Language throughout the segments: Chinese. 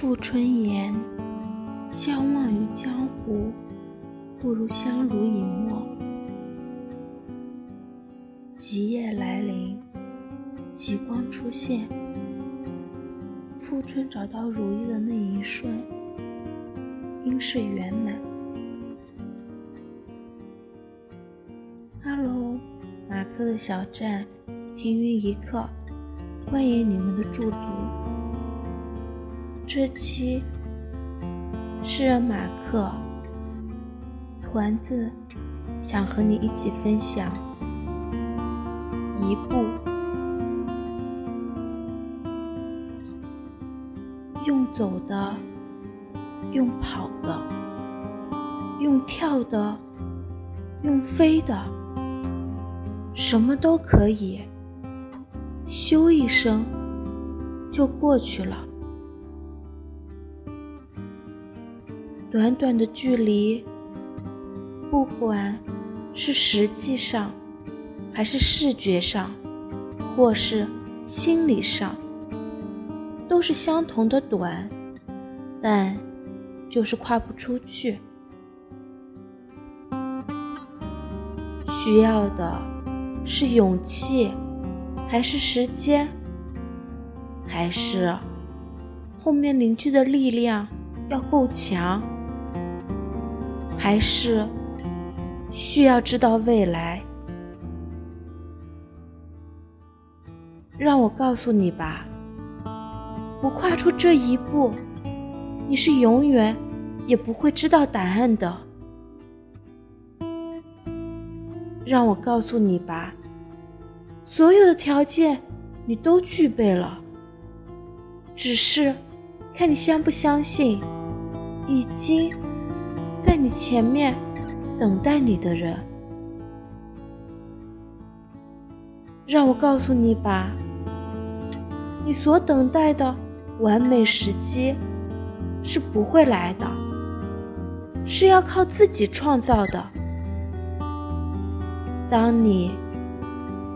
富春言：“相忘于江湖，不如相濡以沫。”极夜来临，极光出现，富春找到如意的那一瞬，应是圆满。哈喽，马克的小站，停云一刻，欢迎你们的驻足。这期是马克团子想和你一起分享。一步，用走的，用跑的，用跳的，用飞的，什么都可以。咻一声，就过去了。短短的距离，不管是实际上。还是视觉上，或是心理上，都是相同的短，但就是跨不出去。需要的是勇气，还是时间，还是后面凝聚的力量要够强，还是需要知道未来？让我告诉你吧，不跨出这一步，你是永远也不会知道答案的。让我告诉你吧，所有的条件你都具备了，只是看你相不相信，已经在你前面等待你的人。让我告诉你吧。你所等待的完美时机是不会来的，是要靠自己创造的。当你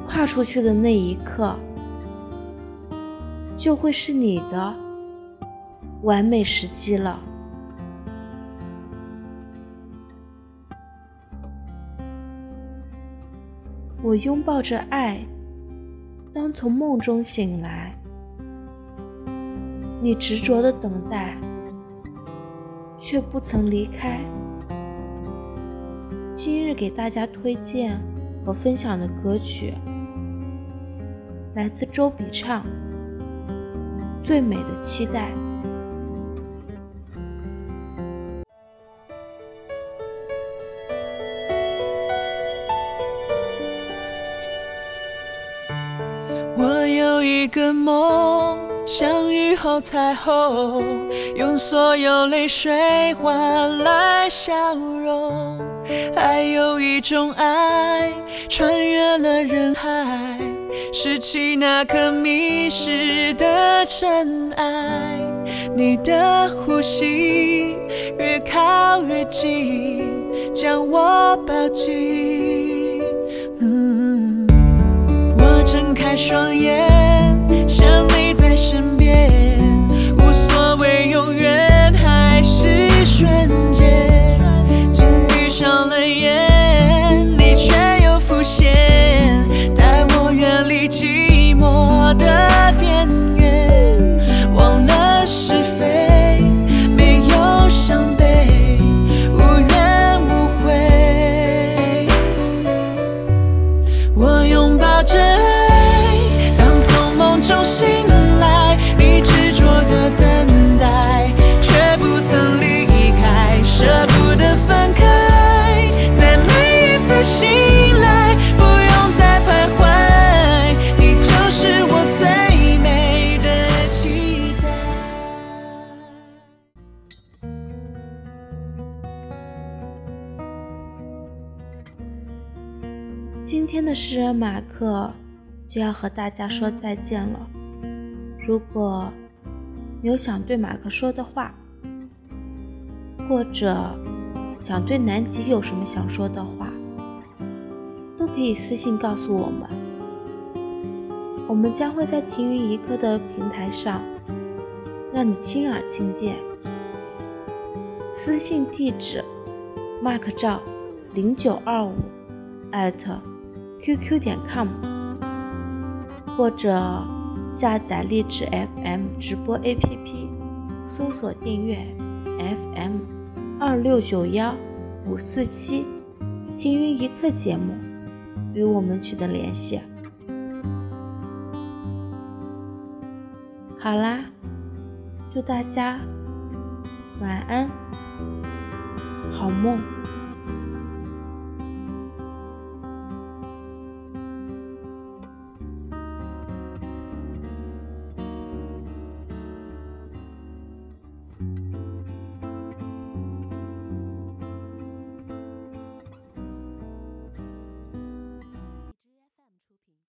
跨出去的那一刻，就会是你的完美时机了。我拥抱着爱，当从梦中醒来。你执着的等待，却不曾离开。今日给大家推荐和分享的歌曲，来自周笔畅，《最美的期待》。一个梦。像雨后彩虹，用所有泪水换来笑容。还有一种爱，穿越了人海，拾起那颗迷失的尘埃。你的呼吸越靠越近，将我抱紧。嗯我睁开双眼。今天的诗人马克就要和大家说再见了。如果有想对马克说的话，或者想对南极有什么想说的话，都可以私信告诉我们。我们将会在停云一刻的平台上让你亲耳听见。私信地址：mark 赵零九二五 @qq 点 com，或者下载荔枝 FM 直播 APP，搜索订阅 FM 二六九幺五四七，听云一刻节目，与我们取得联系。好啦，祝大家晚安，好梦。